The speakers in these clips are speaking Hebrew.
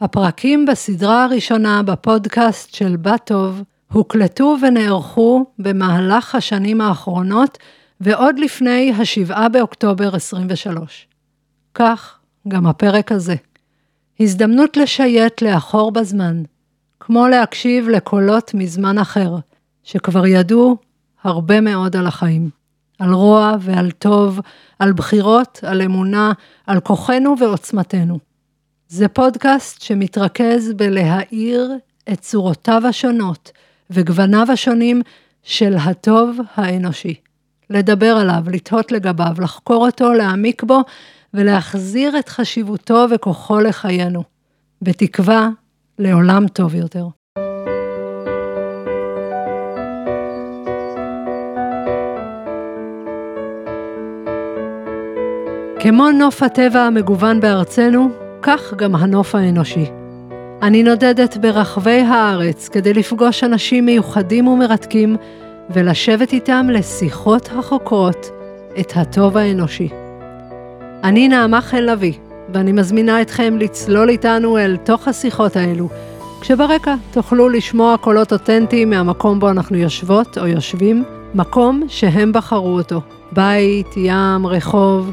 הפרקים בסדרה הראשונה בפודקאסט של בת טוב הוקלטו ונערכו במהלך השנים האחרונות ועוד לפני ה-7 באוקטובר 23. כך גם הפרק הזה. הזדמנות לשייט לאחור בזמן, כמו להקשיב לקולות מזמן אחר, שכבר ידעו הרבה מאוד על החיים. על רוע ועל טוב, על בחירות, על אמונה, על כוחנו ועוצמתנו. זה פודקאסט שמתרכז בלהאיר את צורותיו השונות וגווניו השונים של הטוב האנושי. לדבר עליו, לתהות לגביו, לחקור אותו, להעמיק בו ולהחזיר את חשיבותו וכוחו לחיינו. בתקווה לעולם טוב יותר. כמו נוף הטבע המגוון בארצנו, כך גם הנוף האנושי. אני נודדת ברחבי הארץ כדי לפגוש אנשים מיוחדים ומרתקים ולשבת איתם לשיחות החוקרות את הטוב האנושי. אני נעמה חן לביא, ואני מזמינה אתכם לצלול איתנו אל תוך השיחות האלו, כשברקע תוכלו לשמוע קולות אותנטיים מהמקום בו אנחנו יושבות או יושבים, מקום שהם בחרו אותו. בית, ים, רחוב,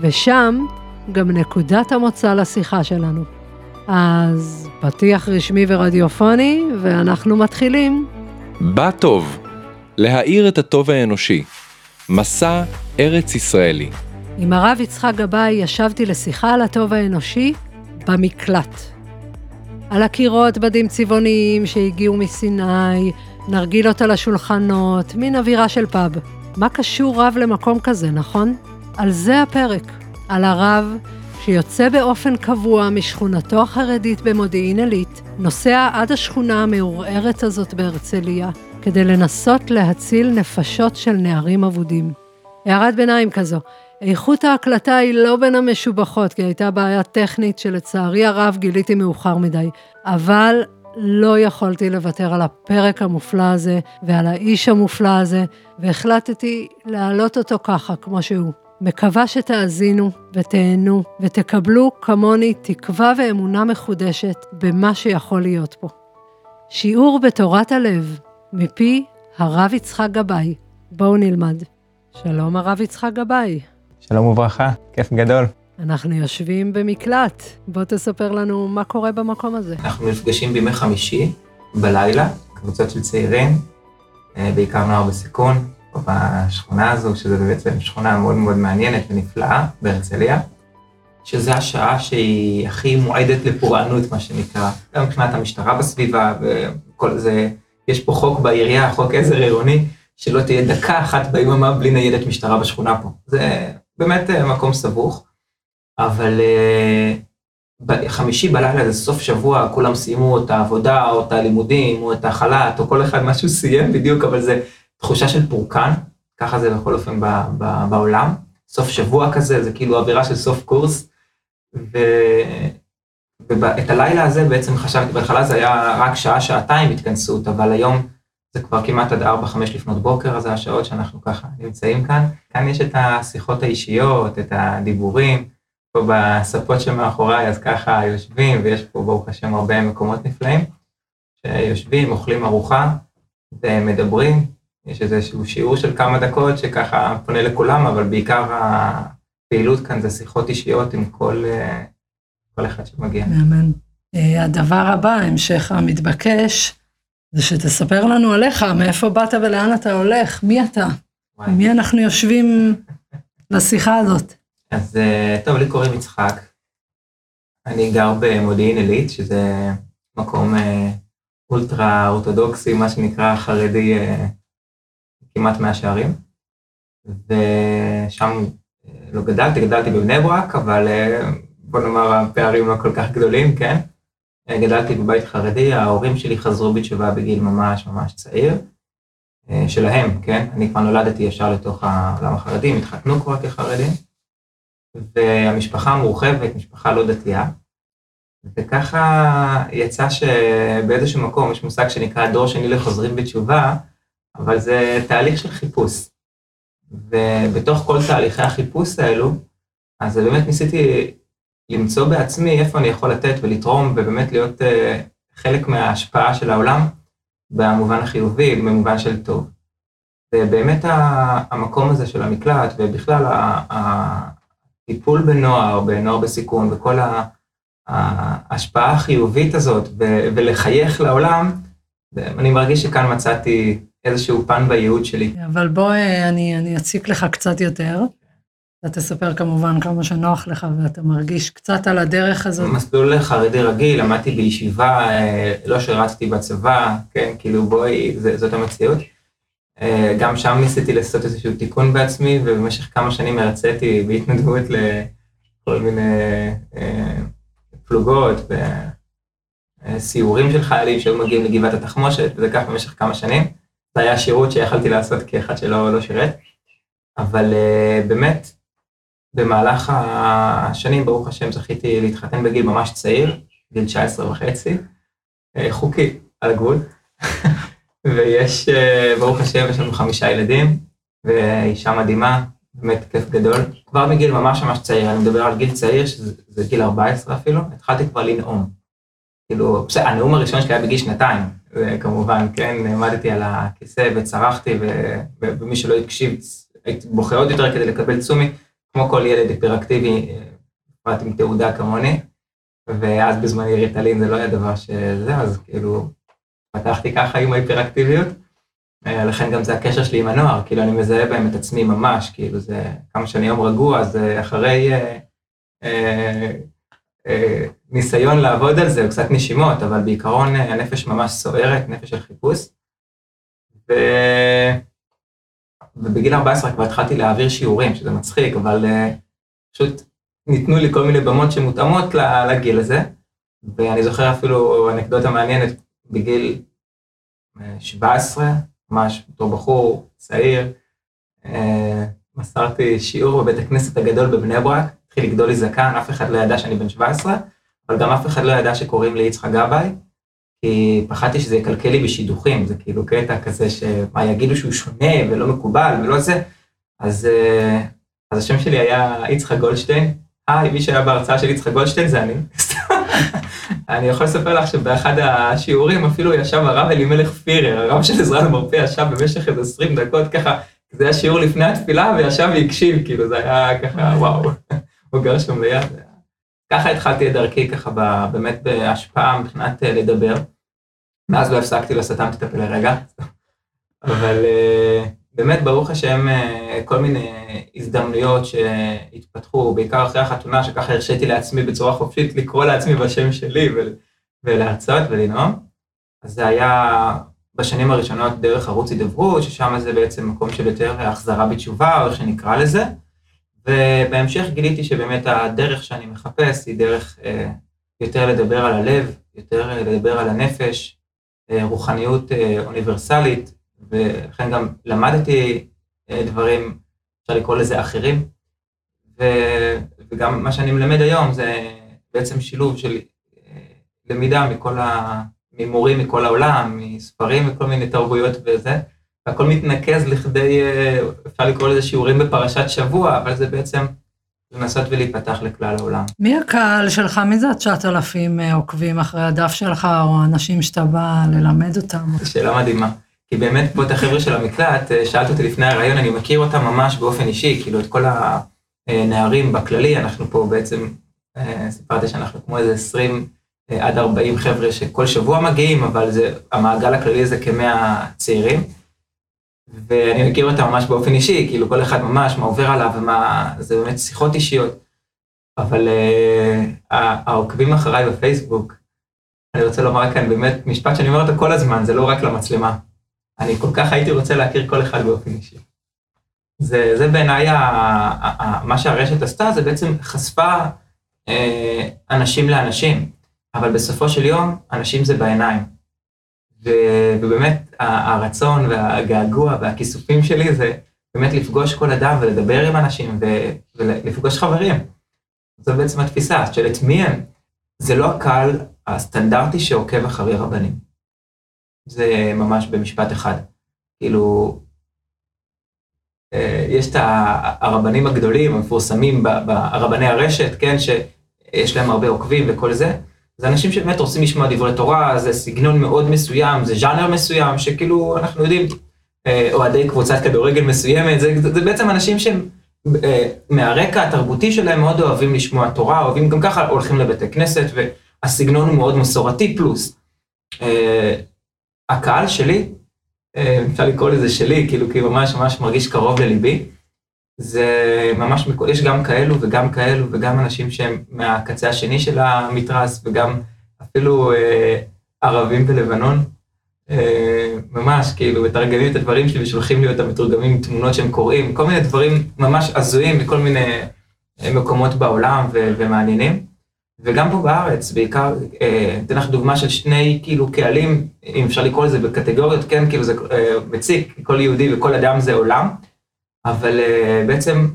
ושם גם נקודת המוצא לשיחה שלנו. אז פתיח רשמי ורדיופוני, ואנחנו מתחילים. בא טוב, להאיר את הטוב האנושי. מסע ארץ ישראלי. עם הרב יצחק גבאי ישבתי לשיחה על הטוב האנושי במקלט. על הקירות בדים צבעוניים שהגיעו מסיני, נרגילות על השולחנות, מין אווירה של פאב. מה קשור רב למקום כזה, נכון? על זה הפרק, על הרב שיוצא באופן קבוע משכונתו החרדית במודיעין עילית, נוסע עד השכונה המעורערת הזאת בהרצליה, כדי לנסות להציל נפשות של נערים אבודים. הערת ביניים כזו, איכות ההקלטה היא לא בין המשובחות, כי הייתה בעיה טכנית שלצערי הרב גיליתי מאוחר מדי, אבל לא יכולתי לוותר על הפרק המופלא הזה ועל האיש המופלא הזה, והחלטתי להעלות אותו ככה, כמו שהוא. מקווה שתאזינו ותהנו ותקבלו כמוני תקווה ואמונה מחודשת במה שיכול להיות פה. שיעור בתורת הלב מפי הרב יצחק גבאי. בואו נלמד. שלום הרב יצחק גבאי. שלום וברכה, כיף גדול. אנחנו יושבים במקלט, בוא תספר לנו מה קורה במקום הזה. אנחנו נפגשים בימי חמישי, בלילה, קבוצות של צעירים, אה, בעיקר נוער בסיכון, בשכונה הזו, שזו בעצם שכונה מאוד מאוד מעניינת ונפלאה בהרצליה, שזו השעה שהיא הכי מועדת לפורענות, מה שנקרא, גם מבחינת המשטרה בסביבה וכל זה, יש פה חוק בעירייה, חוק עזר עירוני, שלא תהיה דקה אחת ביממה בלי ניידת משטרה בשכונה פה. זה באמת אה, מקום סבוך, אבל אה, חמישי בלילה זה סוף שבוע, כולם סיימו את העבודה, או את הלימודים, או את החל"ת, או כל אחד משהו סיים בדיוק, אבל זה תחושה של פורקן, ככה זה בכל אופן ב, ב, בעולם. סוף שבוע כזה, זה כאילו אווירה של סוף קורס. ו... ואת הלילה הזה בעצם חשבתי, בהתחלה זה היה רק שעה, שעתיים התכנסות, אבל היום זה כבר כמעט עד 4-5 לפנות בוקר, אז זה השעות שאנחנו ככה נמצאים כאן. כאן יש את השיחות האישיות, את הדיבורים, פה בספות שמאחוריי, אז ככה יושבים, ויש פה ברוך השם הרבה מקומות נפלאים, שיושבים, אוכלים ארוחה ומדברים. יש איזשהו שיעור של כמה דקות שככה פונה לכולם, אבל בעיקר הפעילות כאן זה שיחות אישיות עם כל, כל אחד שמגיע. מאמן. אה, הדבר הבא, המשך המתבקש, זה שתספר לנו עליך, מאיפה באת ולאן אתה הולך, מי אתה? עם מי אנחנו יושבים לשיחה הזאת? אז אה, טוב, לי קוראים יצחק. אני גר במודיעין עילית, שזה מקום אה, אולטרה אורתודוקסי, מה שנקרא חרדי כמעט מאה שערים. ושם לא גדלתי, גדלתי בבני ברק, אבל בוא נאמר הפערים לא כל כך גדולים, כן? גדלתי בבית חרדי, ההורים שלי חזרו בתשובה בגיל ממש ממש צעיר, אה, שלהם, כן? אני כבר נולדתי ישר לתוך העולם החרדי, הם התחתנו כבר כחרדים, והמשפחה המורחבת, משפחה לא דתייה, וככה יצא שבאיזשהו מקום יש מושג שנקרא דור שני לחוזרים בתשובה, אבל זה תהליך של חיפוש. ובתוך כל תהליכי החיפוש האלו, אז באמת ניסיתי למצוא בעצמי איפה אני יכול לתת ולתרום ובאמת להיות אה, חלק מההשפעה של העולם במובן החיובי, במובן של טוב. ובאמת המקום הזה של המקלט ובכלל הטיפול בנוער, בנוער בסיכון וכל ההשפעה החיובית הזאת ולחייך לעולם, אני מרגיש שכאן מצאתי איזשהו פן בייעוד שלי. אבל בוא אני, אני אציק לך קצת יותר. אתה תספר כמובן כמה שנוח לך ואתה מרגיש קצת על הדרך הזאת. מסלול חרדי רגיל, למדתי בישיבה, אה, לא שירתתי בצבא, כן, כאילו בואי, זאת המציאות. אה, גם שם ניסיתי לעשות איזשהו תיקון בעצמי, ובמשך כמה שנים הרציתי בהתנדבות לכל מיני אה, פלוגות וסיורים של חיילים שהיו מגיעים לגבעת התחמושת, וזה כך במשך כמה שנים. זה היה שירות שיכלתי לעשות כאחד שלא לא שירת, אבל באמת, במהלך השנים, ברוך השם, זכיתי להתחתן בגיל ממש צעיר, גיל 19 וחצי, אה, חוקי, על הגבול. ויש, אה, ברוך השם, יש לנו חמישה ילדים, ואישה מדהימה, באמת כיף גדול. כבר מגיל ממש ממש צעיר, אני מדבר על גיל צעיר, שזה גיל 14 אפילו, התחלתי כבר לנאום. כאילו, בסדר, הנאום הראשון שלי היה בגיל שנתיים, כמובן, כן, עמדתי על הכיסא וצרחתי, ומי שלא הקשיב, הייתי בוכה עוד יותר כדי לקבל תשומי. כמו כל ילד היפראקטיבי, בפרט עם תעודה כמוני, ואז בזמני ריטלין זה לא היה דבר שזה, אז כאילו פתחתי ככה עם ההיפראקטיביות. אה, לכן גם זה הקשר שלי עם הנוער, כאילו אני מזהה בהם את עצמי ממש, כאילו זה כמה שאני יום רגוע, אז אחרי אה, אה, אה, ניסיון לעבוד על זה, קצת נשימות, אבל בעיקרון אה, הנפש ממש סוערת, נפש של חיפוש. ו... ובגיל 14 כבר התחלתי להעביר שיעורים, שזה מצחיק, אבל uh, פשוט ניתנו לי כל מיני במות שמותאמות לגיל הזה, ואני זוכר אפילו אנקדוטה מעניינת, בגיל 17, אה, ממש בתור בחור צעיר, uh, מסרתי שיעור בבית הכנסת הגדול בבני ברק, התחיל לגדול לי זקן, אף אחד לא ידע שאני בן 17, אבל גם אף אחד לא ידע שקוראים לי יצחק גבאי, כי פחדתי שזה יקלקל לי בשידוכים, זה כאילו קטע כזה שמה יגידו שהוא שונה ולא מקובל ולא זה, אז, אה, אז השם שלי היה יצחק גולדשטיין, היי, מי שהיה בהרצאה של יצחק גולדשטיין זה אני. אני יכול לספר לך שבאחד השיעורים אפילו ישב הרב אלימלך פירר, הרב של עזרא למרפא ישב במשך איזה 20 דקות ככה, זה היה שיעור לפני התפילה וישב והקשיב, כאילו זה היה ככה, וואו, הוא גר שם ליד. ככה התחלתי את דרכי ככה באמת בהשפעה מבחינת אה, לדבר. מאז לא הפסקתי, לא סתמתי את הפה לרגע. אבל אה, באמת, ברוך השם, אה, כל מיני הזדמנויות שהתפתחו, בעיקר אחרי החתונה, שככה הרשיתי לעצמי בצורה חופשית לקרוא לעצמי בשם שלי ולהרצות ולנאום. אז זה היה בשנים הראשונות דרך ערוץ הידברות, ששם זה בעצם מקום של יותר החזרה בתשובה, או איך שנקרא לזה. ובהמשך גיליתי שבאמת הדרך שאני מחפש היא דרך אה, יותר לדבר על הלב, יותר לדבר על הנפש, אה, רוחניות אה, אוניברסלית, ולכן גם למדתי דברים, אפשר לקרוא לזה אחרים, ו, וגם מה שאני מלמד היום זה בעצם שילוב של למידה מכל ה... ממורים מכל העולם, מספרים וכל מיני תרבויות וזה, והכל מתנקז לכדי, אה, אפשר לקרוא לזה שיעורים בפרשת שבוע, אבל זה בעצם לנסות ולהיפתח לכלל העולם. מי הקהל שלך? מי זה התשעת אלפים אה, עוקבים אחרי הדף שלך, או האנשים שאתה בא ללמד אותם? שאלה מדהימה. כי באמת פה את החבר'ה של המקלט, אה, שאלת אותי לפני הרעיון, אני מכיר אותם ממש באופן אישי, כאילו את כל הנערים בכללי, אנחנו פה בעצם, סיפרתי שאנחנו כמו איזה 20 עד 40 חבר'ה שכל שבוע מגיעים, אבל זה, המעגל הכללי זה כמאה צעירים. ואני מכיר אותה ממש באופן אישי, כאילו כל אחד ממש, מה עובר עליו ומה, זה באמת שיחות אישיות. אבל uh, העוקבים אחריי בפייסבוק, אני רוצה לומר כאן באמת משפט שאני אומר אותו כל הזמן, זה לא רק למצלמה. אני כל כך הייתי רוצה להכיר כל אחד באופן אישי. זה, זה בעיניי, מה שהרשת עשתה, זה בעצם חשפה אה, אנשים לאנשים, אבל בסופו של יום, אנשים זה בעיניים. ובאמת הרצון והגעגוע והכיסופים שלי זה באמת לפגוש כל אדם ולדבר עם אנשים ולפגוש חברים. זו בעצם התפיסה את מי הם. זה לא הקהל הסטנדרטי שעוקב אחרי רבנים. זה ממש במשפט אחד. כאילו, אה, יש את הרבנים הגדולים, המפורסמים, הרבני הרשת, כן, יש להם הרבה עוקבים וכל זה. זה אנשים שבאמת רוצים לשמוע דברי תורה, זה סגנון מאוד מסוים, זה ז'אנר מסוים, שכאילו אנחנו יודעים, אה, אוהדי קבוצת כדורגל מסוימת, זה, זה, זה בעצם אנשים שהם אה, מהרקע התרבותי שלהם מאוד אוהבים לשמוע תורה, אוהבים גם ככה הולכים לבתי כנסת, והסגנון הוא מאוד מסורתי פלוס. אה, הקהל שלי, אפשר לקרוא לזה שלי, כאילו כי ממש ממש מרגיש קרוב לליבי, זה ממש, יש גם כאלו וגם כאלו וגם אנשים שהם מהקצה השני של המתרס וגם אפילו אה, ערבים בלבנון. אה, ממש, כאילו, מתרגמים את הדברים שלי ושולחים לי אותם מתורגמים עם תמונות שהם קוראים, כל מיני דברים ממש הזויים מכל מיני אה, מקומות בעולם ו- ומעניינים. וגם פה בארץ, בעיקר, אה, אתן לך דוגמה של שני כאילו קהלים, אם אפשר לקרוא לזה בקטגוריות, כן, כאילו זה אה, מציק, כל יהודי וכל אדם זה עולם. אבל uh, בעצם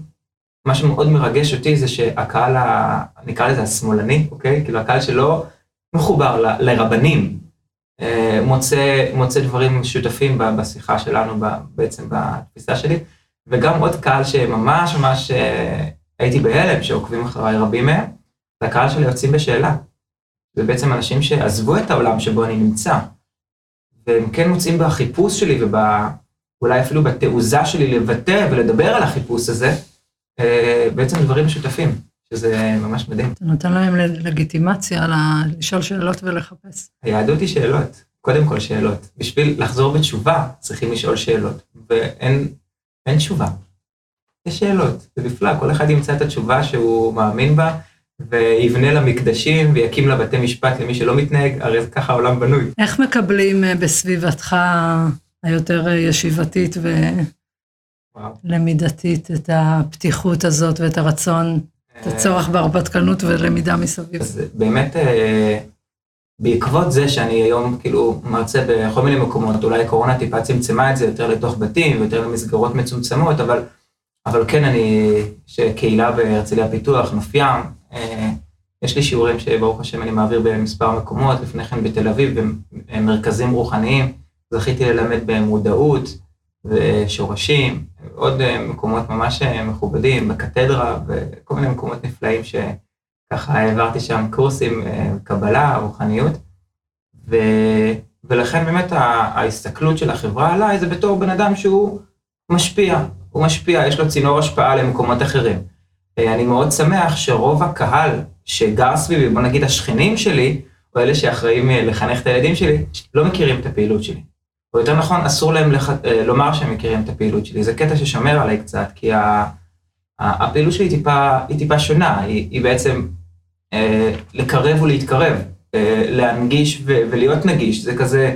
מה שמאוד מרגש אותי זה שהקהל, ה, נקרא לזה השמאלני, אוקיי? כאילו הקהל שלא מחובר ל, לרבנים, uh, מוצא, מוצא דברים משותפים בשיחה שלנו, בעצם בתפיסה שלי, וגם עוד קהל שממש ממש uh, הייתי בהלם, שעוקבים אחריי רבים מהם, זה הקהל של יוצאים בשאלה. זה בעצם אנשים שעזבו את העולם שבו אני נמצא, והם כן מוצאים בחיפוש שלי וב... אולי אפילו בתעוזה שלי לבטא ולדבר על החיפוש הזה, אה, בעצם דברים משותפים, שזה ממש מדהים. אתה נותן להם לגיטימציה לשאול שאלות ולחפש. היהדות היא שאלות, קודם כל שאלות. בשביל לחזור בתשובה צריכים לשאול שאלות, ואין תשובה. יש שאלות, זה נפלא, כל אחד ימצא את התשובה שהוא מאמין בה, ויבנה לה מקדשים ויקים לה בתי משפט למי שלא מתנהג, הרי ככה העולם בנוי. איך מקבלים אה, בסביבתך היותר ישיבתית ולמידתית, את הפתיחות הזאת ואת הרצון, את הצורך בהרפתקנות ולמידה מסביב. אז באמת, אה, בעקבות זה שאני היום כאילו מרצה בכל מיני מקומות, אולי קורונה טיפה צמצמה את זה יותר לתוך בתים ויותר למסגרות מצומצמות, אבל, אבל כן, אני, שקהילה בהרצליה פיתוח, נוף ים, אה, יש לי שיעורים שברוך השם אני מעביר במספר מקומות, לפני כן בתל אביב, במרכזים רוחניים. זכיתי ללמד במודעות ושורשים, עוד אה, מקומות ממש אה, מכובדים, בקתדרה וכל מיני מקומות נפלאים שככה העברתי שם קורסים, אה, קבלה, רוחניות. ו... ולכן באמת ההסתכלות של החברה עליי זה בתור בן אדם שהוא משפיע, הוא משפיע, יש לו צינור השפעה למקומות אחרים. אני מאוד שמח שרוב הקהל שגר סביבי, בוא נגיד השכנים שלי, או אלה שאחראים לחנך את הילדים שלי, לא מכירים את הפעילות שלי. או יותר נכון, אסור להם לח... אה, לומר שהם מכירים את הפעילות שלי. זה קטע ששומר עליי קצת, כי ה... הפעילות שלי היא טיפה, היא טיפה שונה, היא, היא בעצם אה, לקרב ולהתקרב, אה, להנגיש ו... ולהיות נגיש, זה כזה,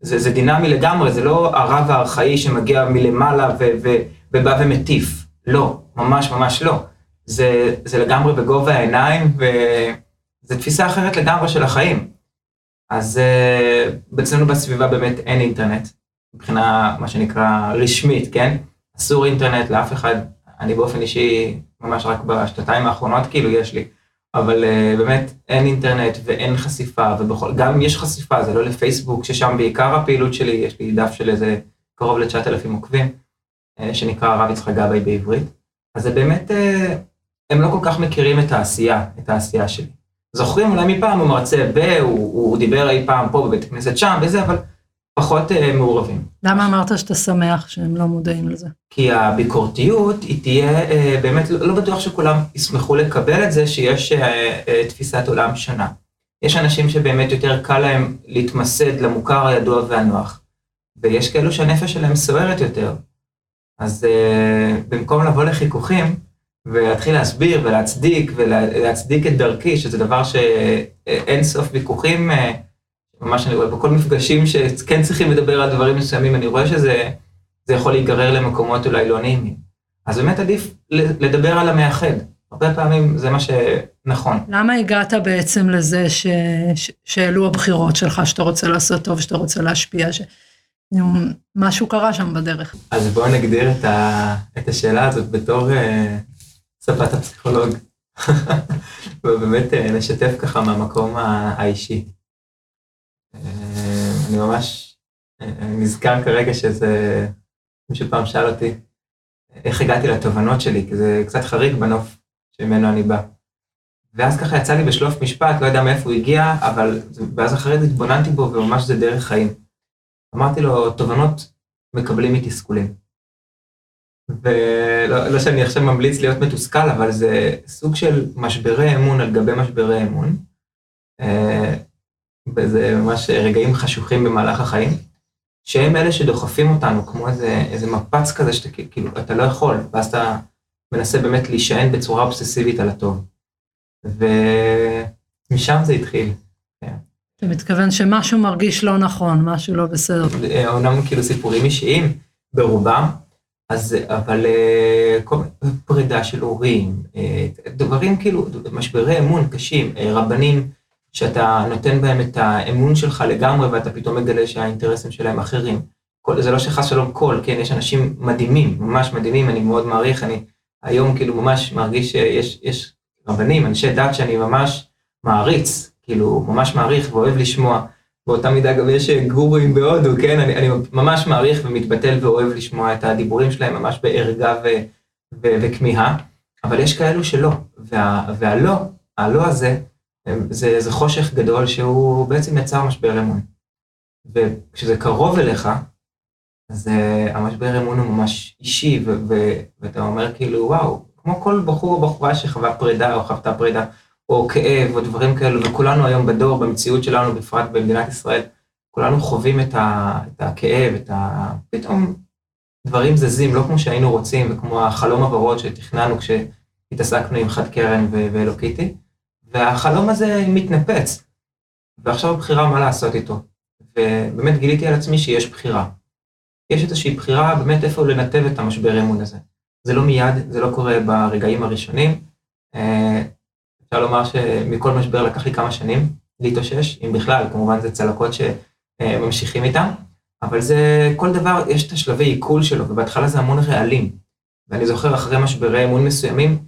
זה, זה דינמי לגמרי, זה לא הרב הארכאי שמגיע מלמעלה ו... ו... ובא ומטיף, לא, ממש ממש לא. זה, זה לגמרי בגובה העיניים, וזו תפיסה אחרת לגמרי של החיים. אז uh, אצלנו בסביבה באמת אין אינטרנט, מבחינה מה שנקרא רשמית, כן? אסור אינטרנט לאף אחד, אני באופן אישי, ממש רק בשנתיים האחרונות כאילו יש לי, אבל uh, באמת אין אינטרנט ואין חשיפה, וגם אם יש חשיפה, זה לא לפייסבוק, ששם בעיקר הפעילות שלי, יש לי דף של איזה קרוב ל-9,000 עוקבים, uh, שנקרא הרב יצחק גבאי בעברית, אז זה באמת, הם לא כל כך מכירים את העשייה, את העשייה שלי. זוכרים אולי מפעם הוא מרצה ב, הוא, הוא דיבר אי פעם פה בבית הכנסת שם וזה, אבל פחות uh, מעורבים. למה אמרת שאתה שמח שהם לא מודעים לזה? כי הביקורתיות היא תהיה, uh, באמת לא, לא בטוח שכולם ישמחו לקבל את זה שיש uh, uh, תפיסת עולם שונה. יש אנשים שבאמת יותר קל להם להתמסד למוכר הידוע והנוח, ויש כאלו שהנפש שלהם סוערת יותר. אז uh, במקום לבוא לחיכוכים, ולהתחיל להסביר ולהצדיק ולהצדיק את דרכי, שזה דבר שאין סוף ויכוחים, אה, ממש אני רואה בכל מפגשים שכן צריכים לדבר על דברים מסוימים, אני רואה שזה יכול להיגרר למקומות אולי לא נעימים. אז באמת עדיף לדבר על המאחד. הרבה פעמים זה מה שנכון. למה הגעת בעצם לזה ש... ש... שאלו הבחירות שלך, שאתה רוצה לעשות טוב, שאתה רוצה להשפיע, ש... משהו קרה שם בדרך. אז בואו נגדיר את, ה... את השאלה הזאת בתור אה, שפת הפסיכולוג. ובאמת אה, נשתף ככה מהמקום האישי. אה, אני ממש אה, נזכר כרגע שזה, מישהו פעם שאל אותי איך הגעתי לתובנות שלי, כי זה קצת חריג בנוף שממנו אני בא. ואז ככה יצא לי בשלוף משפט, לא יודע מאיפה הוא הגיע, אבל, ואז אחרי זה התבוננתי בו, וממש זה דרך חיים. אמרתי לו, תובנות מקבלים מתסכולים. ולא לא שאני עכשיו ממליץ להיות מתוסכל, אבל זה סוג של משברי אמון על גבי משברי אמון. אה, וזה ממש רגעים חשוכים במהלך החיים, שהם אלה שדוחפים אותנו, כמו איזה, איזה מפץ כזה שאתה כאילו, אתה לא יכול, ואז אתה מנסה באמת להישען בצורה אובססיבית על הטוב. ומשם זה התחיל. כן. אתה מתכוון שמשהו מרגיש לא נכון, משהו לא בסדר. אומנם כאילו סיפורים אישיים ברובם, אז אבל אה, פרידה של הורים, אה, דברים כאילו, משברי אמון קשים, אה, רבנים שאתה נותן בהם את האמון שלך לגמרי ואתה פתאום מגלה שהאינטרסים שלהם אחרים. כל, זה לא שחס שלום כל, כן, יש אנשים מדהימים, ממש מדהימים, אני מאוד מעריך, אני היום כאילו ממש מרגיש שיש יש רבנים, אנשי דת שאני ממש מעריץ, כאילו ממש מעריך ואוהב לשמוע. באותה מידה גם יש גורואים בהודו, כן? אני, אני ממש מעריך ומתבטל ואוהב לשמוע את הדיבורים שלהם ממש בערגה ו, ו, וכמיהה, אבל יש כאלו שלא, וה, והלא, הלא הזה, זה, זה חושך גדול שהוא בעצם יצר משבר אמון. וכשזה קרוב אליך, אז uh, המשבר אמון הוא ממש אישי, ו- ו- ואתה אומר כאילו, וואו, כמו כל בחור או בחורה שחווה פרידה או חוותה פרידה, או כאב, או דברים כאלו, וכולנו היום בדור, במציאות שלנו, בפרט במדינת ישראל, כולנו חווים את, ה- את הכאב, את ה... פתאום דברים זזים, לא כמו שהיינו רוצים, וכמו החלום הוורוד שתכננו כשהתעסקנו עם חד קרן ואלוקיתי, והחלום הזה מתנפץ. ועכשיו הבחירה מה לעשות איתו. ובאמת גיליתי על עצמי שיש בחירה. יש איזושהי בחירה באמת איפה לנתב את המשבר אמון הזה. זה לא מיד, זה לא קורה ברגעים הראשונים. אפשר לומר שמכל משבר לקח לי כמה שנים להתאושש, אם בכלל, כמובן זה צלקות שממשיכים איתם, אבל זה, כל דבר, יש את השלבי עיכול שלו, ובהתחלה זה המון רעלים. ואני זוכר אחרי משברי אמון מסוימים,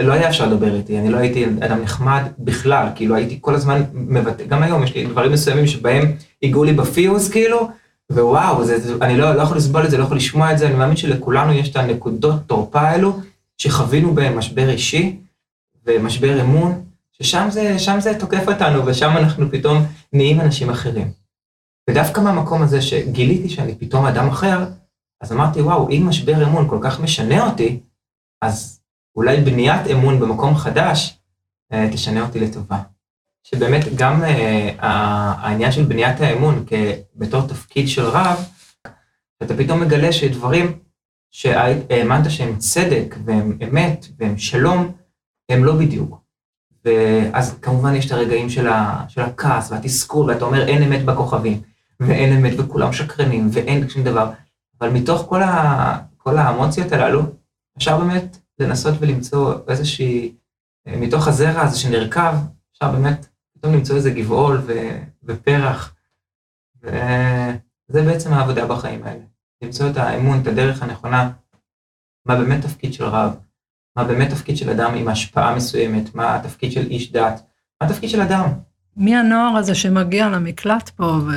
לא היה אפשר לדבר איתי, אני לא הייתי אדם נחמד בכלל, כאילו הייתי כל הזמן מבטא, גם היום יש לי דברים מסוימים שבהם הגיעו לי בפיוז כאילו, ווואו, זה, אני לא, לא יכול לסבול את זה, לא יכול לשמוע את זה, אני מאמין שלכולנו יש את הנקודות תורפה האלו, שחווינו בהם משבר אישי ומשבר אמון, ששם זה, זה תוקף אותנו, ושם אנחנו פתאום נהיים אנשים אחרים. ודווקא מהמקום הזה שגיליתי שאני פתאום אדם אחר, אז אמרתי, וואו, אם משבר אמון כל כך משנה אותי, אז אולי בניית אמון במקום חדש אה, תשנה אותי לטובה. שבאמת גם אה, העניין של בניית האמון בתור תפקיד של רב, אתה פתאום מגלה שדברים שהאמנת שהם צדק והם אמת והם שלום, הם לא בדיוק. ואז כמובן יש את הרגעים של, ה, של הכעס והתסכול, ואתה אומר אין אמת בכוכבים, ואין אמת וכולם שקרנים, ואין שום דבר. אבל מתוך כל, ה, כל האמוציות הללו, אפשר באמת לנסות ולמצוא איזושהי, מתוך הזרע הזה שנרקב, אפשר באמת פתאום למצוא איזה גבעול ו, ופרח. וזה בעצם העבודה בחיים האלה. למצוא את האמון, את הדרך הנכונה, מה באמת תפקיד של רב, מה באמת תפקיד של אדם עם השפעה מסוימת, מה התפקיד של איש דת, מה התפקיד של אדם. מי הנוער הזה שמגיע למקלט פה, ו...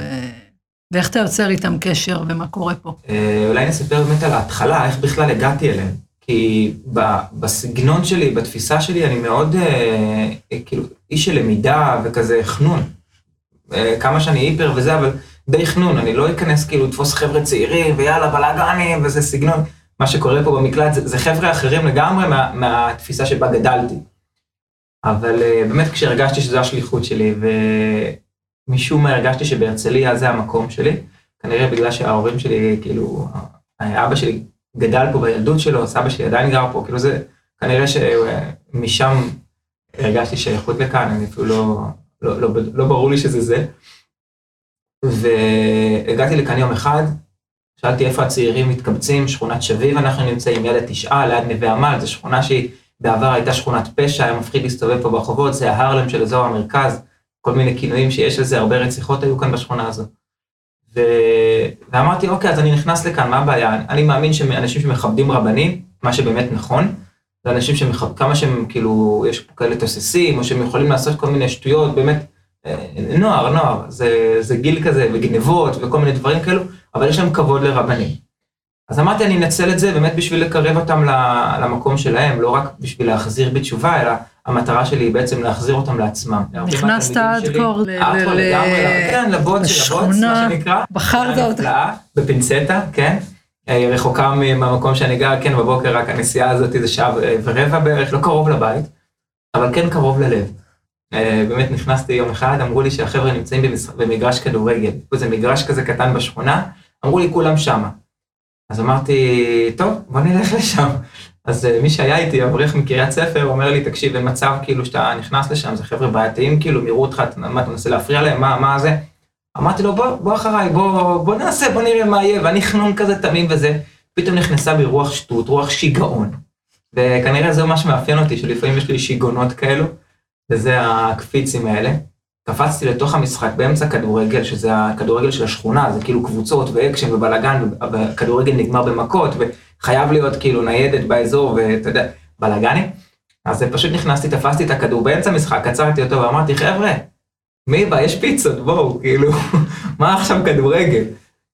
ואיך אתה יוצר איתם קשר ומה קורה פה? אה, אולי נספר באמת על ההתחלה, איך בכלל הגעתי אליהם. כי בסגנון שלי, בתפיסה שלי, אני מאוד, אה, כאילו, איש של למידה וכזה חנון. אה, כמה שאני היפר וזה, אבל די חנון, אני לא אכנס כאילו לתפוס חבר'ה צעירים ויאללה בלאגנים וזה סגנון. מה שקורה פה במקלט זה, זה חבר'ה אחרים לגמרי מה, מהתפיסה שבה גדלתי. אבל אה, באמת כשהרגשתי שזו השליחות שלי, ומשום מה הרגשתי שבהרצליה זה המקום שלי, כנראה בגלל שההורים שלי, כאילו, אבא שלי גדל פה בילדות שלו, סבא שלי עדיין גר פה, כאילו זה, כנראה שמשם הרגשתי שייכות לכאן, אני אפילו לא, לא, לא, לא ברור לי שזה זה. והגעתי לכאן יום אחד, שאלתי איפה הצעירים מתקבצים, שכונת שביב אנחנו נמצאים, יד התשעה, ליד נווה עמל, זו שכונה שהיא בעבר הייתה שכונת פשע, היה מפחיד להסתובב פה ברחובות, זה ההרלם של אזור המרכז, כל מיני כינויים שיש לזה, הרבה רציחות היו כאן בשכונה הזו. ו... ואמרתי, אוקיי, אז אני נכנס לכאן, מה הבעיה? אני מאמין שאנשים שמכבדים רבנים, מה שבאמת נכון, זה אנשים שמכבדים, כמה שהם כאילו, יש כאלה תוססים, או שהם יכולים לעשות כל מיני שטויות, באמת, נוער, נוער, זה, זה גיל כזה, וגנבות, וכל מיני דברים כאלו, אבל יש להם כבוד לרבנים. אז אמרתי, אני אנצל את זה באמת בשביל לקרב אותם למקום שלהם, לא רק בשביל להחזיר בתשובה, אלא המטרה שלי היא בעצם להחזיר אותם לעצמם. נכנסת ל- ארדקור ל- כן, לבוץ, לשכונה, מה שנקרא. בחרת אותה. בפינצטה, כן. אה, רחוקה מהמקום שאני גר, כן, בבוקר רק הנסיעה הזאת זה שעה ורבע בערך, לא קרוב לבית, אבל כן קרוב ללב. אה, באמת נכנסתי יום אחד, אמרו לי שהחבר'ה נמצאים במגרש כדורגל. זה מגרש כזה קטן בשכונה, אמרו לי כולם שמה. אז אמרתי, טוב, בוא נלך לשם. אז אה, מי שהיה איתי, אברך מקריית ספר, אומר לי, תקשיב, אין מצב כאילו שאתה נכנס לשם, זה חבר'ה בעייתיים, כאילו, הם יראו אותך, מה, אתה מנסה להפריע להם, מה, מה זה? אמרתי לו, בוא, בוא אחריי, בוא, בוא נעשה, בוא נראה מה יהיה, ואני חנון כזה תמים וזה. פתאום נכנסה בי רוח שטות, רוח שיגעון. וכנראה זה מה שמאפיין אותי, שלפעמים יש לי שיגעונות כאלו, וזה הקפיצים האלה. קפצתי לתוך המשחק באמצע כדורגל, שזה הכדורגל של השכונה, זה כאילו קבוצות ואקשן ובלאגן, והכדורגל נגמר במכות, וחייב להיות כאילו ניידת באזור, ואתה יודע, בלאגנים. אז פשוט נכנסתי, תפסתי את הכדור באמצע המשחק, עצרתי אותו ואמרתי, חבר'ה, מי בא, יש פיצות, בואו, כאילו, מה עכשיו כדורגל?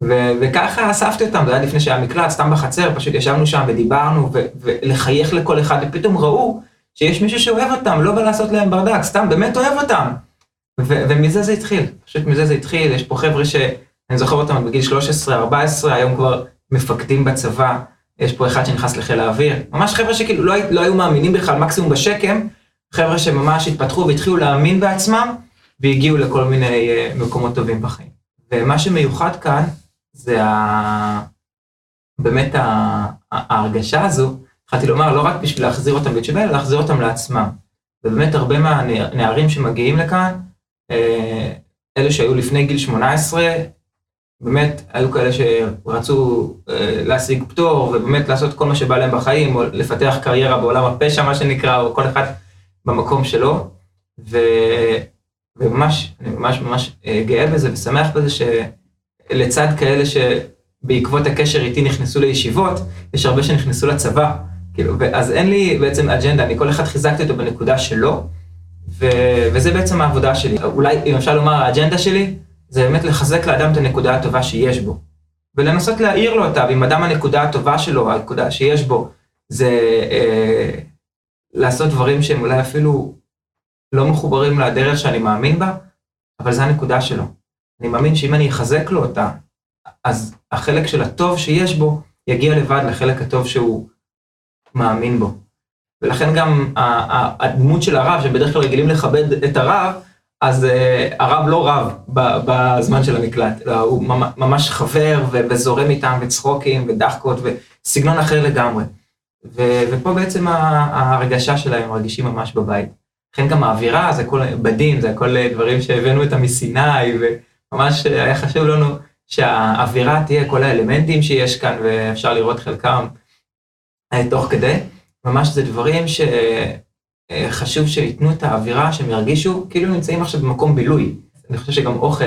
ו- וככה אספתי אותם, זה היה לפני שהיה מקלט, סתם בחצר, פשוט ישבנו שם ודיברנו, ולחייך לכל אחד, ופתאום ראו שיש מישהו שאוהב אותם, לא בא לעשות להם ברדק, סתם באמת אוהב אותם. ו- ומזה זה התחיל, פשוט מזה זה התחיל, יש פה חבר'ה שאני זוכר אותם בגיל 13-14, היום כבר מפקדים בצבא, יש פה אחד שנכנס לחיל האוויר, ממש חבר'ה שכאילו לא, לא היו מאמינים בכלל, מקסימום בשקם, חבר'ה שממש התפתחו והתחילו להאמין בעצמם, והגיעו לכל מיני אה, מקומות טובים בחיים. ומה שמיוחד כאן, זה ה... באמת. ה- ההרגשה הזו, התחלתי לומר, לא רק בשביל להחזיר אותם בתשובה, אלא להחזיר אותם לעצמם. ובאמת הרבה מהנערים שמגיעים לכאן, אה, אלה שהיו לפני גיל 18, באמת היו כאלה שרצו אה, להשיג פטור, ובאמת לעשות כל מה שבא להם בחיים, או לפתח קריירה בעולם הפשע, מה שנקרא, או כל אחד במקום שלו. ו... וממש, אני ממש ממש אה, גאה בזה ושמח בזה שלצד כאלה שבעקבות הקשר איתי נכנסו לישיבות, יש הרבה שנכנסו לצבא. כאילו, אז אין לי בעצם אג'נדה, אני כל אחד חיזקתי אותו בנקודה שלו, ו- וזה בעצם העבודה שלי. אולי, אם אפשר לומר, האג'נדה שלי, זה באמת לחזק לאדם את הנקודה הטובה שיש בו. ולנסות להעיר לו אותה, ואם אדם הנקודה הטובה שלו, הנקודה שיש בו, זה אה, לעשות דברים שהם אולי אפילו לא מחוברים לדרך שאני מאמין בה, אבל זו הנקודה שלו. אני מאמין שאם אני אחזק לו אותה, אז החלק של הטוב שיש בו יגיע לבד לחלק הטוב שהוא מאמין בו. ולכן גם הדמות של הרב, שבדרך כלל רגילים לכבד את הרב, אז uh, הרב לא רב בזמן של המקלט, אלא הוא ממ- ממש חבר וזורם איתם וצחוקים ודחקות וסגנון אחר לגמרי. ופה בעצם ההרגשה שלהם, מרגישים ממש בבית. לכן גם האווירה, זה הכל בדים, זה הכל אה, דברים שהבאנו אותם מסיני, וממש אה, היה חשוב לנו שהאווירה תהיה כל האלמנטים שיש כאן, ואפשר לראות חלקם אה, תוך כדי. ממש זה דברים שחשוב שייתנו את האווירה, שהם ירגישו כאילו נמצאים עכשיו במקום בילוי. אני חושב שגם אוכל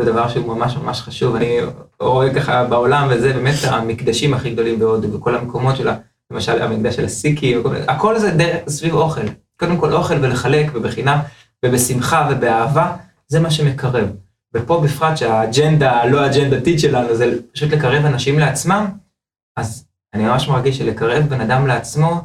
זה דבר שהוא ממש ממש חשוב. אני רואה ככה בעולם, וזה באמת המקדשים הכי גדולים בהודו, וכל המקומות של, למשל המקדש של הסיקי, וכל- הכל זה דרך, סביב אוכל. קודם כל אוכל ולחלק, ובחינם, ובשמחה ובאהבה, זה מה שמקרב. ופה בפרט שהאג'נדה הלא אג'נדתית שלנו זה פשוט לקרב אנשים לעצמם, אז אני ממש מרגיש שלקרב בן אדם לעצמו,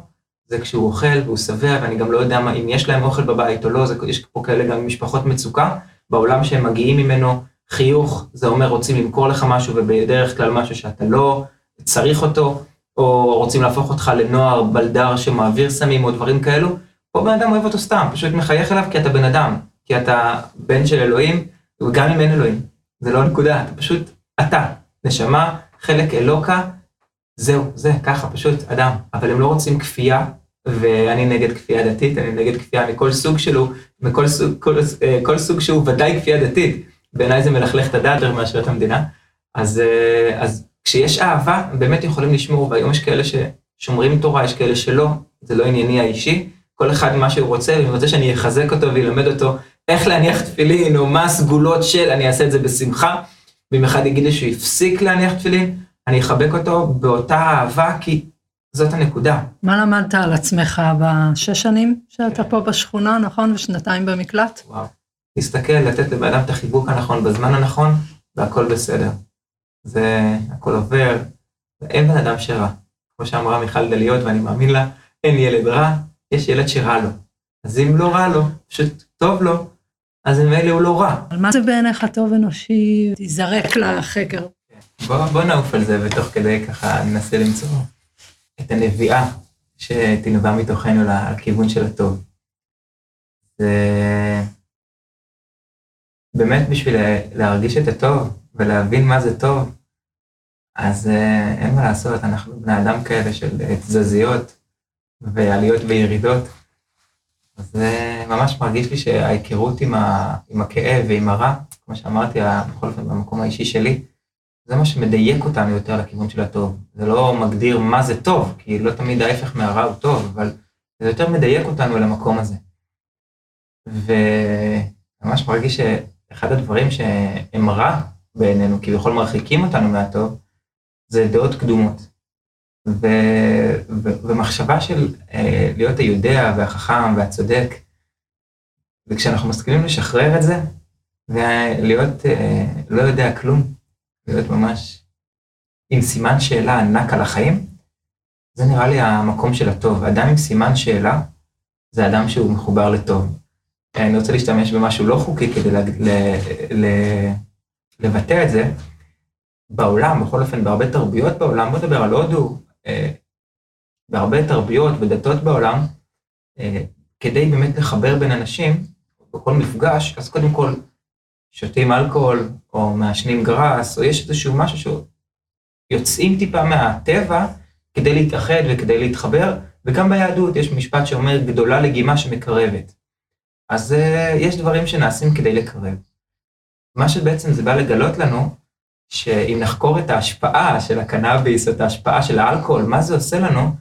זה כשהוא אוכל והוא שבע, ואני גם לא יודע מה, אם יש להם אוכל בבית או לא, זה, יש פה כאלה גם משפחות מצוקה, בעולם שהם מגיעים ממנו, חיוך, זה אומר רוצים למכור לך משהו, ובדרך כלל משהו שאתה לא צריך אותו, או רוצים להפוך אותך לנוער בלדר שמעביר סמים או דברים כאלו, פה בן אדם אוהב אותו סתם, פשוט מחייך אליו כי אתה בן אדם, כי אתה בן של אלוהים, וגם אם אין אלוהים, זה לא הנקודה, אתה פשוט אתה, נשמה, חלק אלוקה, זהו, זה, ככה, פשוט אדם. אבל הם לא רוצים כפייה, ואני נגד כפייה דתית, אני נגד כפייה מכל סוג שלו, מכל סוג, כל, אה, כל סוג שהוא ודאי כפייה דתית. בעיניי זה מלכלך את הדת יותר מאשר את המדינה. אז, אה, אז כשיש אהבה, באמת יכולים לשמור, והיום יש כאלה ששומרים תורה, יש כאלה שלא, זה לא ענייני האישי. כל אחד מה שהוא רוצה, ואם רוצה שאני אחזק אותו וילמד אותו איך להניח תפילין, או מה הסגולות של, אני אעשה את זה בשמחה. ואם אחד יגיד לי שהוא הפסיק להניח תפילין, אני אחבק אותו באותה אהבה, כי זאת הנקודה. מה למדת על עצמך בשש שנים שאתה פה בשכונה, נכון? ושנתיים במקלט? וואו. להסתכל, לתת לבן אדם את החיבוק הנכון בזמן הנכון, והכל בסדר. זה, הכל עובר, ואין בן אדם שרע. כמו שאמרה מיכל דליות, ואני מאמין לה, אין ילד רע, יש ילד שרע לו. אז אם לא רע לו, פשוט טוב לו, אז ממילא הוא לא רע. אבל מה זה בעיניך טוב אנושי? תיזרק לחקר. בוא, בוא נעוף על זה, ותוך כדי ככה ננסה למצוא את הנביאה שתנבע מתוכנו לכיוון של הטוב. זה באמת בשביל להרגיש את הטוב ולהבין מה זה טוב, אז אה, אין מה לעשות, אנחנו בני אדם כאלה של אה, תזזיות ועליות וירידות. אז אה, ממש מרגיש לי שההיכרות עם, ה, עם הכאב ועם הרע, כמו שאמרתי, בכל אופן במקום האישי שלי, זה מה שמדייק אותנו יותר לכיוון של הטוב. זה לא מגדיר מה זה טוב, כי לא תמיד ההפך מהרע הוא טוב, אבל זה יותר מדייק אותנו למקום הזה. וממש מרגיש שאחד הדברים שהם רע בעינינו, כביכול מרחיקים אותנו מהטוב, זה דעות קדומות. ו, ו, ומחשבה של אה, להיות היודע והחכם והצודק, וכשאנחנו מסכימים לשחרר את זה, ולהיות אה, לא יודע כלום, להיות ממש עם סימן שאלה ענק על החיים, זה נראה לי המקום של הטוב. אדם עם סימן שאלה, זה אדם שהוא מחובר לטוב. אני רוצה להשתמש במשהו לא חוקי כדי ל, ל, ל, לבטא את זה. בעולם, בכל אופן, בהרבה תרבויות בעולם, בוא נדבר על הודו, אה, בהרבה תרבויות ודתות בעולם, אה, כדי באמת לחבר בין אנשים, בכל מפגש, אז קודם כל שותים אלכוהול, או מעשנים גראס, או יש איזשהו משהו שיוצאים טיפה מהטבע כדי להתאחד וכדי להתחבר, וגם ביהדות יש משפט שאומר גדולה לגימה שמקרבת. אז uh, יש דברים שנעשים כדי לקרב. מה שבעצם זה בא לגלות לנו, שאם נחקור את ההשפעה של הקנאביס, את ההשפעה של האלכוהול, מה זה עושה לנו,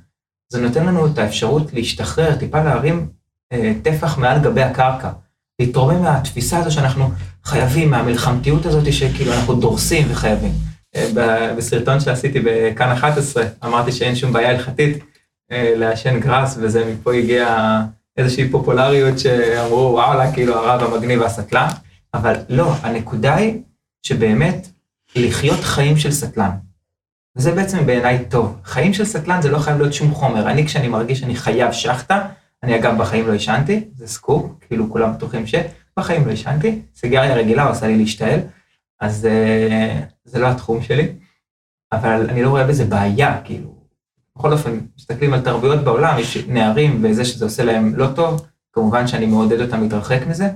זה נותן לנו את האפשרות להשתחרר, טיפה להרים uh, טפח מעל גבי הקרקע. להתרומם מהתפיסה הזו שאנחנו חייבים, מהמלחמתיות הזאת שכאילו אנחנו דורסים וחייבים. אה, בסרטון שעשיתי בכאן 11, אמרתי שאין שום בעיה הלכתית אה, לעשן גראס, וזה מפה הגיע איזושהי פופולריות שאמרו, וואלה, כאילו הרב המגניב והסטלן, אבל לא, הנקודה היא שבאמת לחיות חיים של סטלן. וזה בעצם בעיניי טוב. חיים של סטלן זה לא חייב להיות שום חומר. אני, כשאני מרגיש שאני חייב שחטה, אני אגב בחיים לא עישנתי, זה סקופ, כאילו כולם בטוחים ש... בחיים לא עישנתי, סיגריה רגילה עושה לי להשתעל, אז uh, זה לא התחום שלי, אבל אני לא רואה בזה בעיה, כאילו, בכל אופן, מסתכלים על תרבויות בעולם, יש נערים וזה שזה עושה להם לא טוב, כמובן שאני מעודד אותם להתרחק מזה,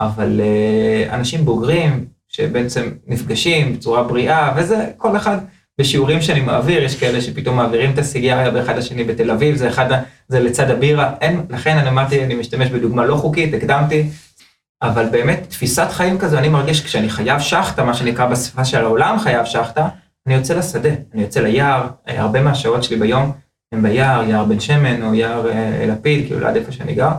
אבל uh, אנשים בוגרים שבעצם נפגשים בצורה בריאה, וזה כל אחד בשיעורים שאני מעביר, יש כאלה שפתאום מעבירים את הסיגריה באחד השני בתל אביב, זה, אחד, זה לצד הבירה, אין, לכן אני אמרתי, אני משתמש בדוגמה לא חוקית, הקדמתי, אבל באמת, תפיסת חיים כזו, אני מרגיש כשאני חייב שחטה, מה שנקרא בשפה של העולם חייב שחטה, אני יוצא לשדה, אני יוצא ליער, אה, הרבה מהשעות שלי ביום הם ביער, יער בן שמן או יער אה, לפיד, כאילו ליד איפה שאני גר,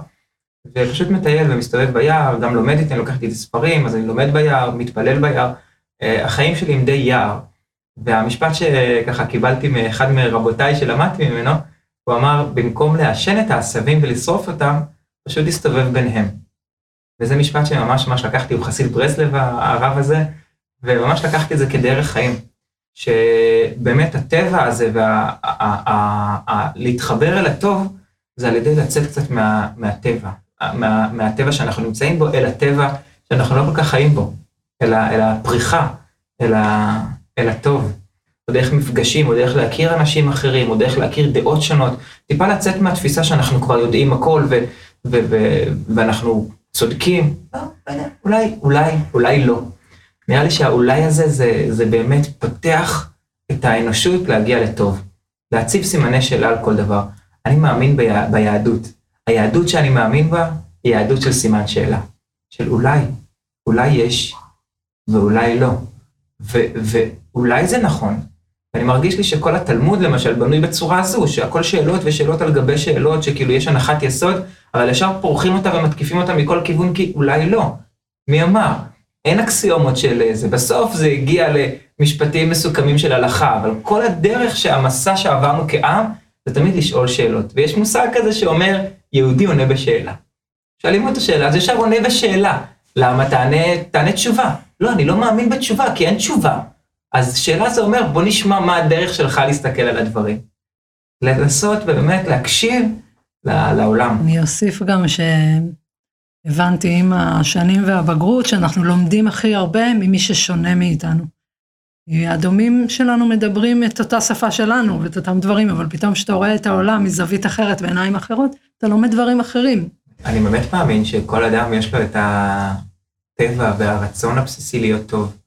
ופשוט מטייל ומסתובב ביער, גם לומד איתי, אני לוקח איתי את הספרים, אז אני לומד ביער, מתפלל ביער. אה, החיים שלי הם די יער, והמשפט שככה קיבלתי מאחד מרבותיי שלמדתי ממנו, הוא אמר, במקום לעשן את העשבים ולשרוף אותם, פשוט להסתובב ביניהם. וזה משפט שממש ממש לקחתי, הוא חסיד ברסלב הרב הזה, וממש לקחתי את זה כדרך חיים. שבאמת הטבע הזה ולהתחבר אל הטוב, זה על ידי לצאת קצת מה, מהטבע, מה, מהטבע שאנחנו נמצאים בו, אל הטבע שאנחנו לא כל כך חיים בו, אל הפריחה, אל, ה, אל הטוב. או דרך מפגשים, או דרך להכיר אנשים אחרים, או דרך להכיר דעות שונות, טיפה לצאת מהתפיסה שאנחנו כבר יודעים הכל, ו, ו, ו, ואנחנו צודקים, לא, אולי, אולי, אולי לא. נראה לי שהאולי הזה זה, זה באמת פותח את האנושות להגיע לטוב. להציב סימני שאלה על כל דבר. אני מאמין ב, ביהדות. היהדות שאני מאמין בה היא יהדות של סימן שאלה. של אולי, אולי יש ואולי לא. ו, ואולי זה נכון. ואני מרגיש לי שכל התלמוד למשל בנוי בצורה הזו, שהכל שאלות ושאלות על גבי שאלות, שכאילו יש הנחת יסוד, אבל ישר פורחים אותה ומתקיפים אותה מכל כיוון, כי אולי לא. מי אמר? אין אקסיומות של זה. בסוף זה הגיע למשפטים מסוכמים של הלכה, אבל כל הדרך שהמסע שעברנו כעם, זה תמיד לשאול שאלות. ויש מושג כזה שאומר, יהודי עונה בשאלה. שואלים אותו שאלה, אז ישר עונה בשאלה. למה? תענה, תענה תשובה. לא, אני לא מאמין בתשובה, כי אין תשובה. אז שאלה זה אומר, בוא נשמע מה הדרך שלך להסתכל על הדברים. לנסות באמת להקשיב לעולם. אני אוסיף גם שהבנתי עם השנים והבגרות שאנחנו לומדים הכי הרבה ממי ששונה מאיתנו. הדומים שלנו מדברים את אותה שפה שלנו ואת אותם דברים, אבל פתאום כשאתה רואה את העולם מזווית אחרת ועיניים אחרות, אתה לומד דברים אחרים. אני באמת מאמין שכל אדם יש לו את הטבע והרצון הבסיסי להיות טוב,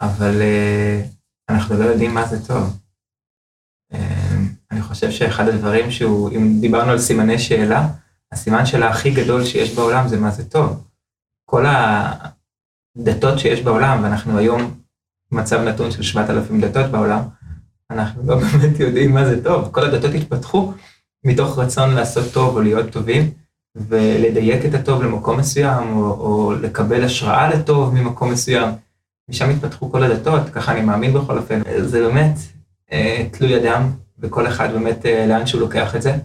אבל uh, אנחנו לא יודעים מה זה טוב. Uh, אני חושב שאחד הדברים שהוא, אם דיברנו על סימני שאלה, הסימן שאלה הכי גדול שיש בעולם זה מה זה טוב. כל הדתות שיש בעולם, ואנחנו היום במצב נתון של 7,000 דתות בעולם, אנחנו לא באמת יודעים מה זה טוב. כל הדתות התפתחו מתוך רצון לעשות טוב או להיות טובים, ולדייק את הטוב למקום מסוים, או, או לקבל השראה לטוב ממקום מסוים. משם התפתחו כל הדתות, ככה אני מאמין בכל אופן. זה באמת אה, תלוי אדם, וכל אחד באמת אה, לאן שהוא לוקח את זה.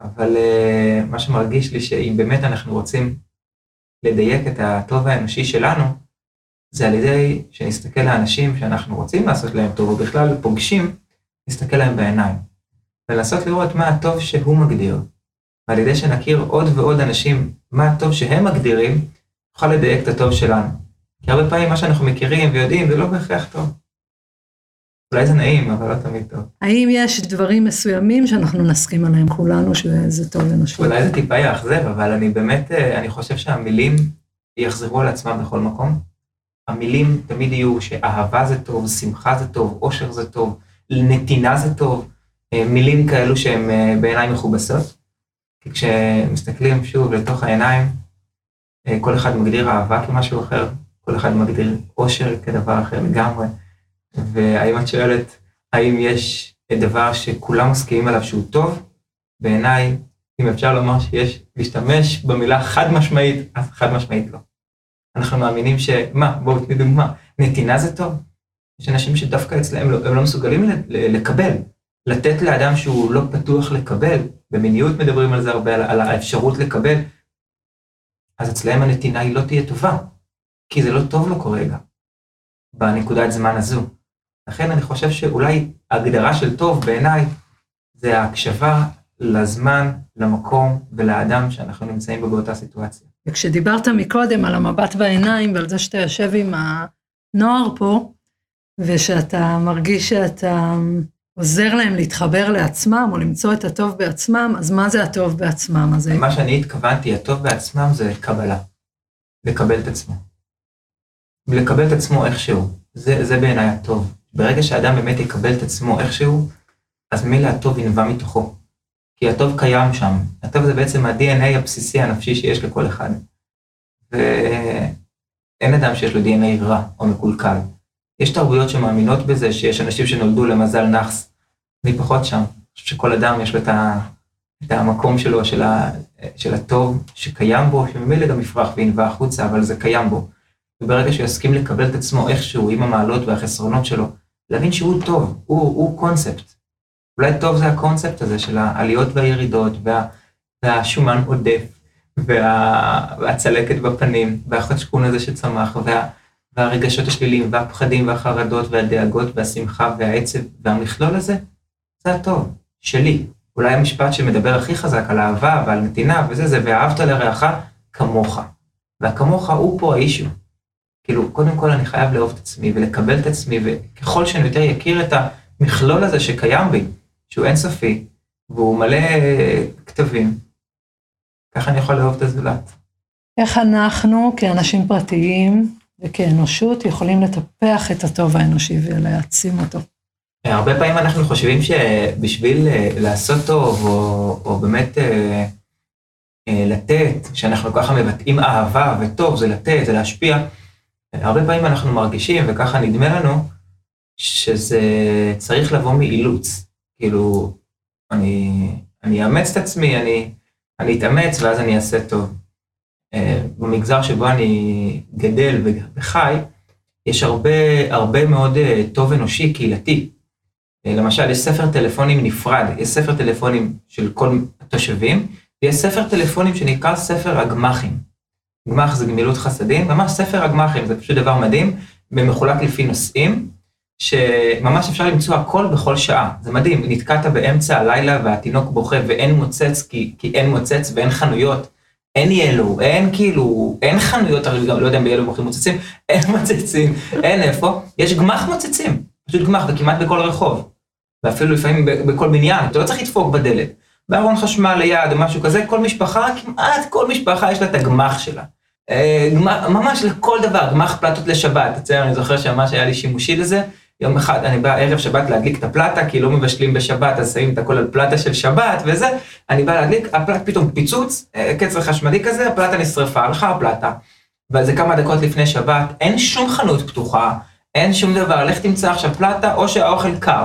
אבל אה, מה שמרגיש לי שאם באמת אנחנו רוצים לדייק את הטוב האנושי שלנו, זה על ידי שנסתכל לאנשים שאנחנו רוצים לעשות להם טוב, או בכלל פוגשים, נסתכל להם בעיניים. ולנסות לראות מה הטוב שהוא מגדיר. ועל ידי שנכיר עוד ועוד אנשים מה הטוב שהם מגדירים, נוכל לדייק את הטוב שלנו. כי הרבה פעמים מה שאנחנו מכירים ויודעים זה לא בהכרח טוב. אולי זה נעים, אבל לא תמיד טוב. האם יש דברים מסוימים שאנחנו נסכים עליהם כולנו, שזה טוב לנשים? אולי זה טיפה יאכזב, אבל אני באמת, אה, אני חושב שהמילים יחזרו על עצמם בכל מקום. המילים תמיד יהיו שאהבה זה טוב, שמחה זה טוב, אושר זה טוב, נתינה זה טוב, אה, מילים כאלו שהן אה, בעיניי מכובסות. כי כשמסתכלים שוב לתוך העיניים, כל אחד מגדיר אהבה כמשהו אחר, כל אחד מגדיר אושר כדבר אחר לגמרי. והאם את שואלת, האם יש דבר שכולם מסכימים עליו שהוא טוב? בעיניי, אם אפשר לומר שיש להשתמש במילה חד משמעית, אז חד משמעית לא. אנחנו מאמינים שמה, בואו תני דוגמה, נתינה זה טוב. יש אנשים שדווקא אצלם לא, הם לא מסוגלים לקבל, לתת לאדם שהוא לא פתוח לקבל, במיניות מדברים על זה הרבה, על, על האפשרות לקבל, אז אצלם הנתינה היא לא תהיה טובה, כי זה לא טוב לו כרגע, בנקודת זמן הזו. לכן אני חושב שאולי ההגדרה של טוב בעיניי זה ההקשבה לזמן, למקום ולאדם שאנחנו נמצאים בו באותה סיטואציה. וכשדיברת מקודם על המבט בעיניים ועל זה שאתה יושב עם הנוער פה, ושאתה מרגיש שאתה עוזר להם להתחבר לעצמם או למצוא את הטוב בעצמם, אז מה זה הטוב בעצמם? הזה? מה שאני התכוונתי, הטוב בעצמם זה קבלה, לקבל את עצמו. לקבל את עצמו איכשהו, זה, זה בעיניי הטוב. ברגע שאדם באמת יקבל את עצמו איכשהו, אז מילא הטוב ינבע מתוכו. כי הטוב קיים שם. הטוב זה בעצם ה-DNA הבסיסי הנפשי שיש לכל אחד. ואין אדם שיש לו DNA רע או מקולקל. יש תרבויות שמאמינות בזה שיש אנשים שנולדו למזל נאחס. אני פחות שם. אני חושב שכל אדם יש לו את, ה... את המקום שלו, של, ה... של הטוב שקיים בו, שממילא גם יפרח וינבע החוצה, אבל זה קיים בו. וברגע שהוא יסכים לקבל את עצמו איכשהו עם המעלות והחסרונות שלו, להבין שהוא טוב, הוא, הוא קונספט. אולי טוב זה הקונספט הזה של העליות והירידות, וה, והשומן עודף, וה, והצלקת בפנים, והחשקון הזה שצמח, וה, והרגשות השליליים, והפחדים, והחרדות, והדאגות, והשמחה, והעצב, והמכלול הזה, זה הטוב, שלי. אולי המשפט שמדבר הכי חזק על אהבה ועל נתינה וזה, זה ואהבת לרעך כמוך. והכמוך הוא פה האישו. כאילו, קודם כל אני חייב לאהוב את עצמי ולקבל את עצמי, וככל שאני יותר יכיר את המכלול הזה שקיים בי, שהוא אינסופי, והוא מלא כתבים, ככה אני יכול לאהוב את הזולת. איך אנחנו כאנשים פרטיים וכאנושות יכולים לטפח את הטוב האנושי ולהעצים אותו? הרבה פעמים אנחנו חושבים שבשביל אה, לעשות טוב, או, או באמת אה, אה, לתת, שאנחנו ככה מבטאים אהבה וטוב, זה לתת, זה להשפיע, הרבה פעמים אנחנו מרגישים, וככה נדמה לנו, שזה צריך לבוא מאילוץ. כאילו, אני, אני אאמץ את עצמי, אני, אני אתאמץ ואז אני אעשה טוב. אה, במגזר שבו אני גדל וחי, יש הרבה, הרבה מאוד אה, טוב אנושי קהילתי. אה, למשל, יש ספר טלפונים נפרד, יש ספר טלפונים של כל התושבים, ויש ספר טלפונים שנקרא ספר הגמחים. גמ"ח זה גמילות חסדים, ממש ספר הגמ"חים, זה פשוט דבר מדהים, ומחולק לפי נושאים, שממש אפשר למצוא הכל בכל שעה. זה מדהים, נתקעת באמצע הלילה והתינוק בוכה ואין מוצץ כי, כי אין מוצץ ואין חנויות. אין ילו, אין כאילו, אין חנויות, אני לא יודע אם ביילו מוכרים מוצצים, אין מוצצים, אין איפה, יש גמח מוצצים, פשוט גמח וכמעט בכל רחוב. ואפילו לפעמים בכל בניין, אתה לא צריך לדפוק בדלת. בארון חשמל ליד או משהו כזה, כל משפחה, כמעט כל משפחה יש לה את הגמח שלה. אה, ממש לכל דבר, גמח פלטות לשבת, אצלנו אני זוכר שממש היה לי שימושי לזה. יום אחד אני בא ערב שבת להדליק את הפלטה, כי לא מבשלים בשבת, אז שמים את הכל על פלטה של שבת וזה, אני בא להדליק, הפלטה פתאום פיצוץ, אה, קצר חשמלי כזה, הפלטה נשרפה, הלכה הפלטה. וזה כמה דקות לפני שבת, אין שום חנות פתוחה, אין שום דבר, לך תמצא עכשיו פלטה, או שהאוכל קר.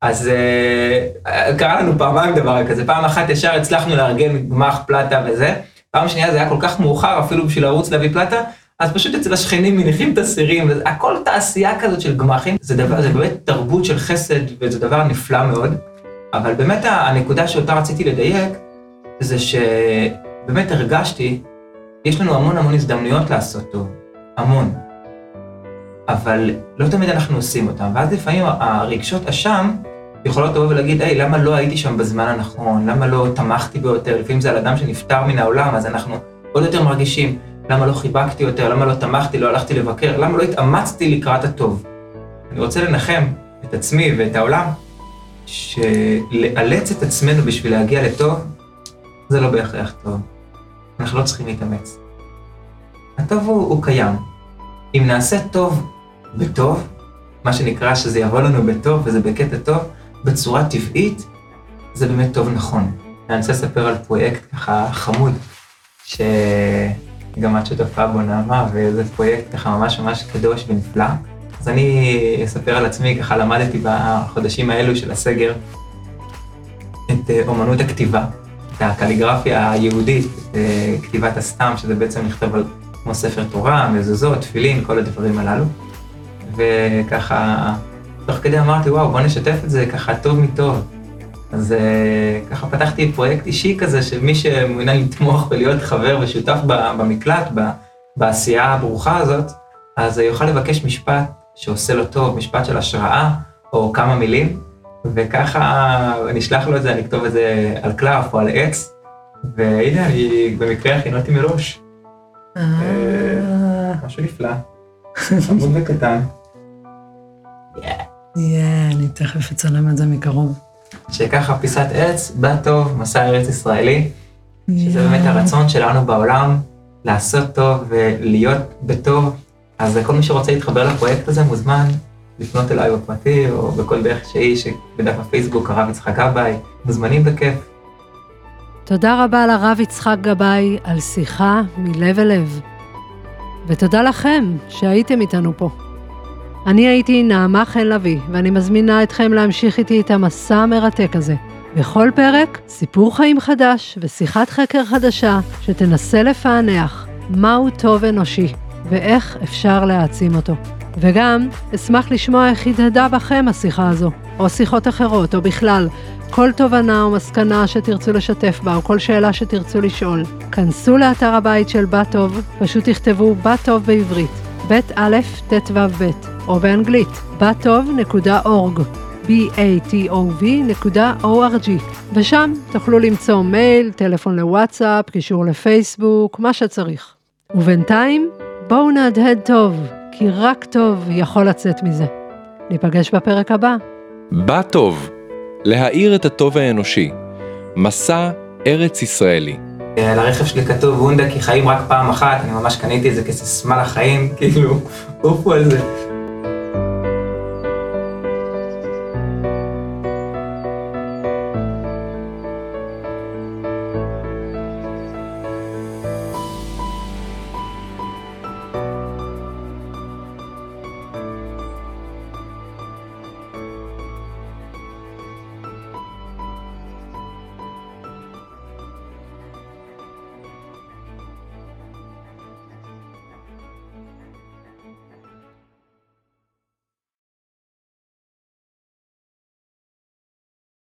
אז uh, קרה לנו פעמיים דבר כזה, פעם אחת ישר הצלחנו לארגן גמח פלטה וזה, פעם שנייה זה היה כל כך מאוחר אפילו בשביל לרוץ להביא פלטה, אז פשוט אצל השכנים מניחים את הסירים, הכל תעשייה כזאת של גמחים, זה דבר, זה באמת תרבות של חסד וזה דבר נפלא מאוד, אבל באמת הנקודה שאותה רציתי לדייק, זה שבאמת הרגשתי, יש לנו המון המון הזדמנויות לעשות טוב, המון, אבל לא תמיד אנחנו עושים אותם, ואז לפעמים הרגשות אשם, יכולות לבוא ולהגיד, היי, למה לא הייתי שם בזמן הנכון? למה לא תמכתי בו יותר? לפעמים זה על אדם שנפטר מן העולם, אז אנחנו עוד יותר מרגישים, למה לא חיבקתי יותר? למה לא תמכתי? לא הלכתי לבקר? למה לא התאמצתי לקראת הטוב? אני רוצה לנחם את עצמי ואת העולם, שלאלץ את עצמנו בשביל להגיע לטוב, זה לא בהכרח טוב. אנחנו לא צריכים להתאמץ. הטוב הוא, הוא קיים. אם נעשה טוב בטוב, מה שנקרא שזה יבוא לנו בטוב וזה בקטע טוב, בצורה טבעית, זה באמת טוב נכון. אני רוצה לספר על פרויקט ככה חמוד, שגם את שותפה בו נעמה, וזה פרויקט ככה ממש ממש קדוש ונפלא. אז אני אספר על עצמי, ככה למדתי בחודשים האלו של הסגר את אה, אומנות הכתיבה, את הקליגרפיה היהודית, את אה, כתיבת הסתם, שזה בעצם נכתב על כמו ספר תורה, מזוזות, תפילין, כל הדברים הללו. וככה, תוך כדי אמרתי, וואו, בוא נשתף את זה ככה טוב מטוב. אז uh, ככה פתחתי פרויקט אישי כזה, שמי שמעוניין לתמוך ולהיות חבר ושותף במקלט, בעשייה הברוכה הזאת, אז יוכל לבקש משפט שעושה לו טוב, משפט של השראה, או כמה מילים, וככה נשלח לו את זה, אני אכתוב את זה על קלף או על עץ, והנה, אני במקרה הכינותי מראש. אה. משהו נפלא, עמוד וקטן. יאה, אני תכף אצלם את זה מקרוב. שככה פיסת עץ, בא טוב, מסע ארץ ישראלי, שזה באמת הרצון שלנו בעולם, לעשות טוב ולהיות בטוב. אז כל מי שרוצה להתחבר לפרויקט הזה מוזמן לפנות אליי בפרטי, או בכל דרך שהיא, שבדף הפייסבוק, הרב יצחק גבאי, מוזמנים בכיף. תודה רבה לרב יצחק גבאי על שיחה מלב אל לב. ותודה לכם שהייתם איתנו פה. אני הייתי נעמה חן לביא, ואני מזמינה אתכם להמשיך איתי את המסע המרתק הזה. בכל פרק, סיפור חיים חדש ושיחת חקר חדשה שתנסה לפענח מהו טוב אנושי ואיך אפשר להעצים אותו. וגם אשמח לשמוע איך הדהדה בכם השיחה הזו, או שיחות אחרות, או בכלל, כל תובנה או מסקנה שתרצו לשתף בה, או כל שאלה שתרצו לשאול. כנסו לאתר הבית של בת טוב, פשוט תכתבו בת טוב בעברית, ב' א' ט' ו' ב', או באנגלית, בטוב.org, b-a-t-o-v.org, ושם תוכלו למצוא מייל, טלפון לוואטסאפ, קישור לפייסבוק, מה שצריך. ובינתיים, בואו נהדהד טוב, כי רק טוב יכול לצאת מזה. ניפגש בפרק הבא. בא טוב. להאיר את הטוב האנושי, מסע ארץ ישראלי. על הרכב שלי כתוב וונדה כי חיים רק פעם אחת, אני ממש קניתי את זה כסיסמה לחיים, כאילו, עופו על זה.